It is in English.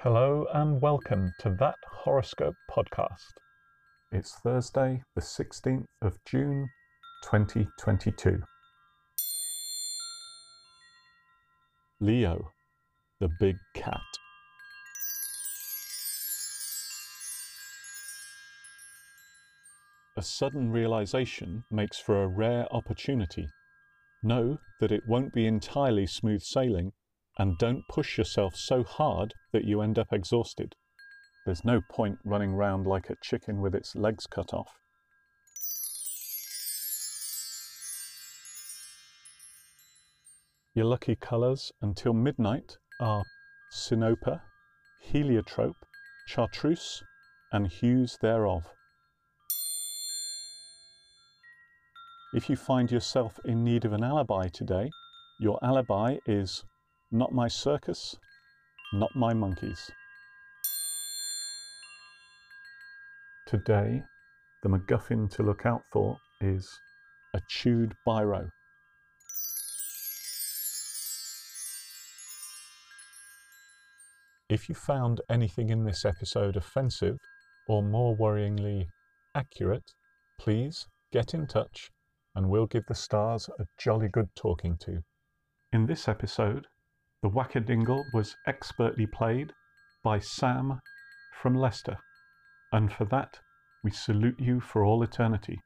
Hello and welcome to that horoscope podcast. It's Thursday, the 16th of June, 2022. Leo, the big cat. A sudden realization makes for a rare opportunity. Know that it won't be entirely smooth sailing and don't push yourself so hard that you end up exhausted. There's no point running round like a chicken with its legs cut off. Your lucky colours until midnight are Sinople, Heliotrope, Chartreuse, and hues thereof. If you find yourself in need of an alibi today, your alibi is not my circus, not my monkeys. Today, the MacGuffin to look out for is a chewed biro. If you found anything in this episode offensive or more worryingly accurate, please get in touch and we'll give the stars a jolly good talking to. In this episode, the Wackadingle was expertly played by Sam from Leicester, and for that we salute you for all eternity.